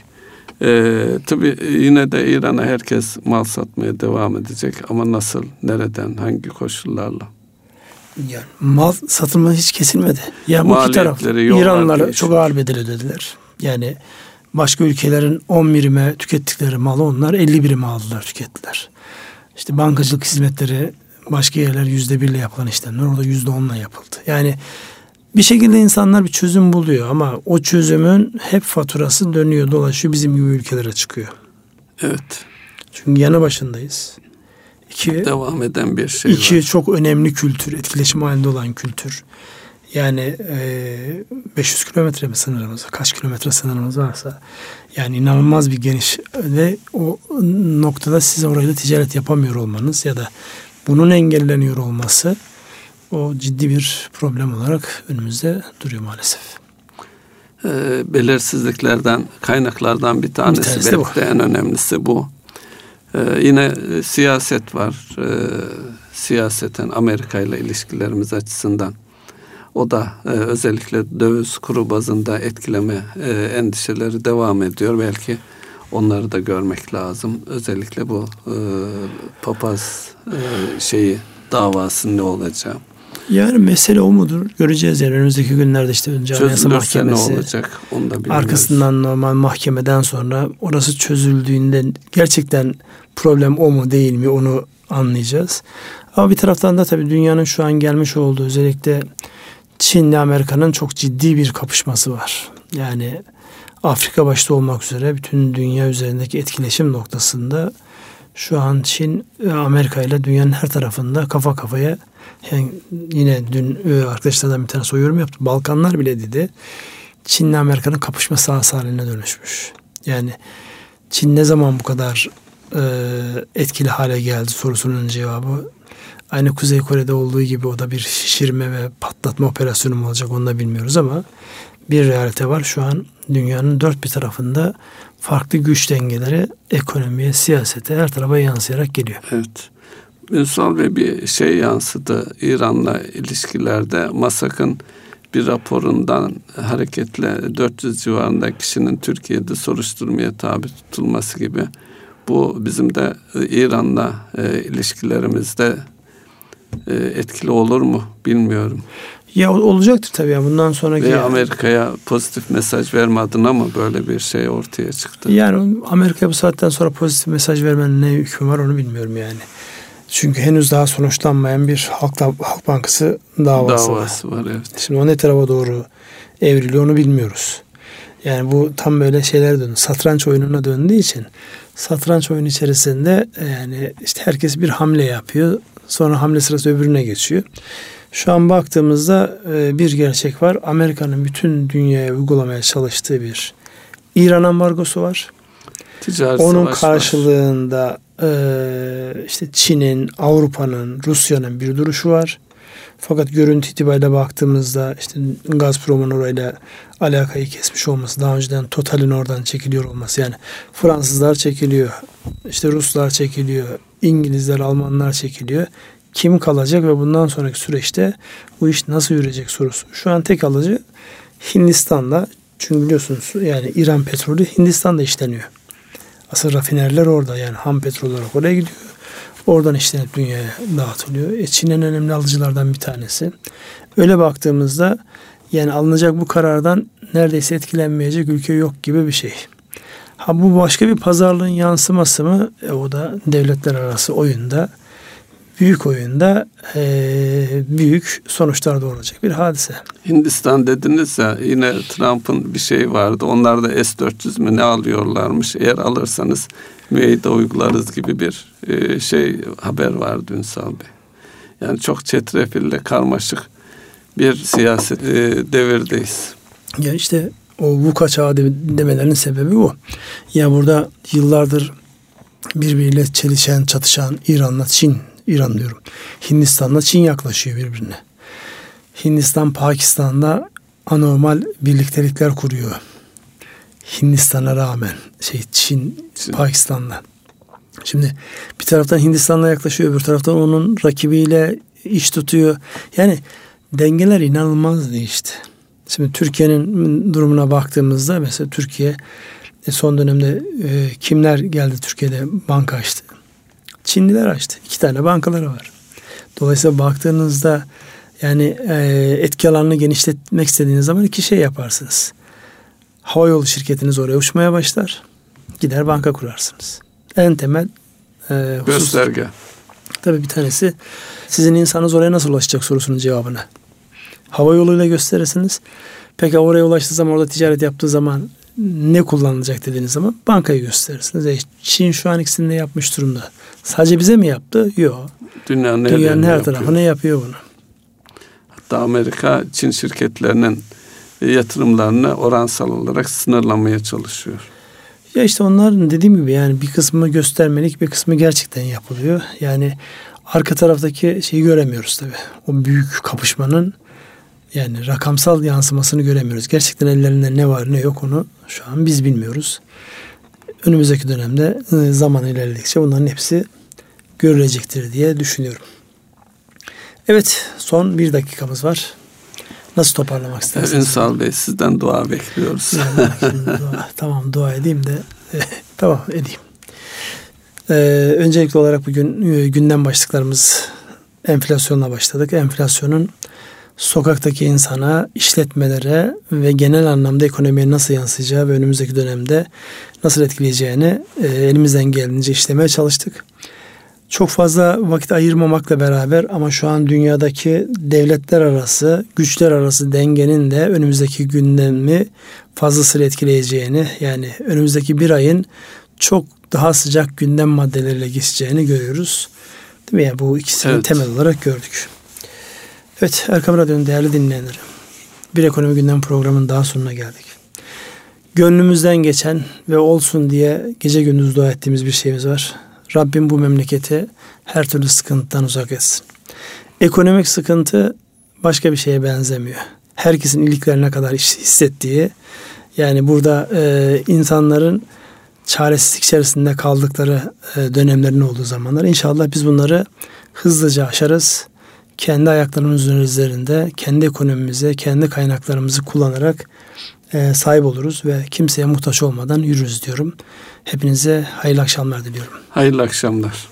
Ee, tabii yine de İran'a herkes mal satmaya devam edecek ama nasıl, nereden, hangi koşullarla? Yani mal satılma hiç kesilmedi. Yani bu iki taraf İranlılar çok ağır bedel ödediler. Yani başka ülkelerin 10 birime tükettikleri malı onlar 50 birime aldılar, tükettiler. İşte bankacılık hizmetleri başka yerler yüzde birle yapılan işlemler orada yüzde onla yapıldı. Yani bir şekilde insanlar bir çözüm buluyor ama o çözümün hep faturası dönüyor dolaşıyor bizim gibi ülkelere çıkıyor. Evet. Çünkü yanı başındayız. İki, devam eden bir şey iki var. çok önemli kültür, etkileşim halinde olan kültür. Yani e, 500 kilometre mi sınırımız, kaç kilometre sınırımız varsa yani inanılmaz bir geniş ve o noktada siz orayla ticaret yapamıyor olmanız ya da bunun engelleniyor olması o ciddi bir problem olarak önümüzde duruyor maalesef. E, belirsizliklerden, kaynaklardan bir tanesi, bir tanesi belki de en önemlisi bu. E, yine e, siyaset var. E, siyaseten Amerika ile ilişkilerimiz açısından. O da e, özellikle döviz kuru bazında etkileme e, endişeleri devam ediyor. Belki onları da görmek lazım. Özellikle bu e, papaz e, şeyi davasının ne olacağı. Yani mesele o mudur? Göreceğiz yani önümüzdeki günlerde işte önce Anayasa Mahkemesi. ne olacak? Onu da Arkasından normal mahkemeden sonra orası çözüldüğünde gerçekten problem o mu değil mi onu anlayacağız. Ama bir taraftan da tabii dünyanın şu an gelmiş olduğu özellikle Çin ile Amerika'nın çok ciddi bir kapışması var. Yani Afrika başta olmak üzere bütün dünya üzerindeki etkileşim noktasında şu an Çin Amerika ile dünyanın her tarafında kafa kafaya yani yine dün e, arkadaşlardan bir tane soyuyorum yaptı. Balkanlar bile dedi. Çin ile Amerika'nın kapışma sahası haline dönüşmüş. Yani Çin ne zaman bu kadar e, etkili hale geldi sorusunun cevabı Aynı Kuzey Kore'de olduğu gibi o da bir şişirme ve patlatma operasyonu mu olacak onu da bilmiyoruz ama bir realite var. Şu an dünyanın dört bir tarafında farklı güç dengeleri ekonomiye, siyasete her tarafa yansıyarak geliyor. Evet. Ünsal Bey bir şey yansıdı İran'la ilişkilerde. MASAK'ın bir raporundan hareketle 400 civarında kişinin Türkiye'de soruşturmaya tabi tutulması gibi. Bu bizim de İran'la e, ilişkilerimizde e, etkili olur mu bilmiyorum. Ya olacaktır tabii ya bundan sonraki. Veya Amerika'ya pozitif mesaj verme adına mı böyle bir şey ortaya çıktı? Yani Amerika bu saatten sonra pozitif mesaj vermenin ne hükmü var onu bilmiyorum yani. Çünkü henüz daha sonuçlanmayan bir Halk, Halk Bankası davası, davası var. var evet. Şimdi o ne tarafa doğru evriliyor onu bilmiyoruz. Yani bu tam böyle şeyler döndü. Satranç oyununa döndüğü için satranç oyunu içerisinde yani işte herkes bir hamle yapıyor. Sonra hamle sırası öbürüne geçiyor. Şu an baktığımızda e, bir gerçek var. Amerika'nın bütün dünyaya uygulamaya çalıştığı bir İran ambargosu var. Ticaret Onun karşılığında e, işte Çin'in, Avrupa'nın, Rusya'nın bir duruşu var. Fakat görüntü itibariyle baktığımızda işte Gazprom'un orayla alakayı kesmiş olması, daha önceden Total'in oradan çekiliyor olması yani Fransızlar çekiliyor, işte Ruslar çekiliyor, İngilizler, Almanlar çekiliyor kim kalacak ve bundan sonraki süreçte bu iş nasıl yürüyecek sorusu. Şu an tek alıcı Hindistan'da çünkü biliyorsunuz yani İran petrolü Hindistan'da işleniyor. Asıl rafinerler orada yani ham petrol olarak oraya gidiyor. Oradan işlenip dünyaya dağıtılıyor. E Çin en önemli alıcılardan bir tanesi. Öyle baktığımızda yani alınacak bu karardan neredeyse etkilenmeyecek ülke yok gibi bir şey. Ha bu başka bir pazarlığın yansıması mı? E, o da devletler arası oyunda büyük oyunda e, büyük sonuçlar doğuracak bir hadise. Hindistan dediniz ya yine Trump'ın bir şey vardı. Onlar da S-400 mü ne alıyorlarmış. Eğer alırsanız müeyyide uygularız gibi bir e, şey haber vardı Ünsal Bey. Yani çok çetrefilli, karmaşık bir siyaset e, devirdeyiz. Ya işte o VUCA çağı demelerinin sebebi bu. Ya burada yıllardır birbiriyle çelişen, çatışan İran'la Çin İran diyorum. Hindistan'la Çin yaklaşıyor birbirine. Hindistan Pakistan'da anormal birliktelikler kuruyor. Hindistan'a rağmen şey Çin, Çin. Pakistan'la. Şimdi bir taraftan Hindistan'la yaklaşıyor, öbür taraftan onun rakibiyle iş tutuyor. Yani dengeler inanılmaz değişti. Şimdi Türkiye'nin durumuna baktığımızda mesela Türkiye e, son dönemde e, kimler geldi Türkiye'de banka açtı? Çinliler açtı. İki tane bankaları var. Dolayısıyla baktığınızda yani e, etki alanını genişletmek istediğiniz zaman iki şey yaparsınız. Hava yolu şirketiniz oraya uçmaya başlar. Gider banka kurarsınız. En temel e, husus. Gösterge. Tabii bir tanesi sizin insanınız oraya nasıl ulaşacak sorusunun cevabını. Hava yoluyla gösterirsiniz. Peki oraya ulaştığı zaman orada ticaret yaptığı zaman ne kullanılacak dediğiniz zaman bankayı gösterirsiniz. E, Çin şu an ikisini de yapmış durumda. Sadece bize mi yaptı? Yok. Dünyanın, Dünyanın her yapıyor. tarafına yapıyor bunu. Hatta Amerika Çin şirketlerinin yatırımlarını oransal olarak sınırlamaya çalışıyor. Ya işte onların dediğim gibi yani bir kısmı göstermelik bir kısmı gerçekten yapılıyor. Yani arka taraftaki şeyi göremiyoruz tabii. O büyük kapışmanın yani rakamsal yansımasını göremiyoruz. Gerçekten ellerinde ne var ne yok onu şu an biz bilmiyoruz. Önümüzdeki dönemde e, zaman ilerledikçe bunların hepsi görülecektir diye düşünüyorum. Evet son bir dakikamız var. Nasıl toparlamak istersiniz? Ünsal Bey sizden dua bekliyoruz. Yani dua, tamam dua edeyim de tamam edeyim. Ee, öncelikli olarak bugün e, gündem başlıklarımız enflasyonla başladık. Enflasyonun sokaktaki insana, işletmelere ve genel anlamda ekonomiye nasıl yansıyacağı ve önümüzdeki dönemde nasıl etkileyeceğini e, elimizden geldiğince işlemeye çalıştık. Çok fazla vakit ayırmamakla beraber ama şu an dünyadaki devletler arası, güçler arası dengenin de önümüzdeki gündemi fazlasıyla etkileyeceğini yani önümüzdeki bir ayın çok daha sıcak gündem maddeleriyle geçeceğini görüyoruz. Değil mi? Yani bu ikisini evet. temel olarak gördük. Evet Erkam Radyo'nun değerli dinleyenleri. Bir ekonomi gündem programının daha sonuna geldik. Gönlümüzden geçen ve olsun diye gece gündüz dua ettiğimiz bir şeyimiz var. Rabbim bu memleketi her türlü sıkıntıdan uzak etsin. Ekonomik sıkıntı başka bir şeye benzemiyor. Herkesin iliklerine kadar hissettiği yani burada e, insanların çaresizlik içerisinde kaldıkları e, dönemlerin olduğu zamanlar. İnşallah biz bunları hızlıca aşarız. Kendi ayaklarımızın üzerinde, kendi ekonomimize, kendi kaynaklarımızı kullanarak e, sahip oluruz ve kimseye muhtaç olmadan yürürüz diyorum. Hepinize hayırlı akşamlar diliyorum. Hayırlı akşamlar.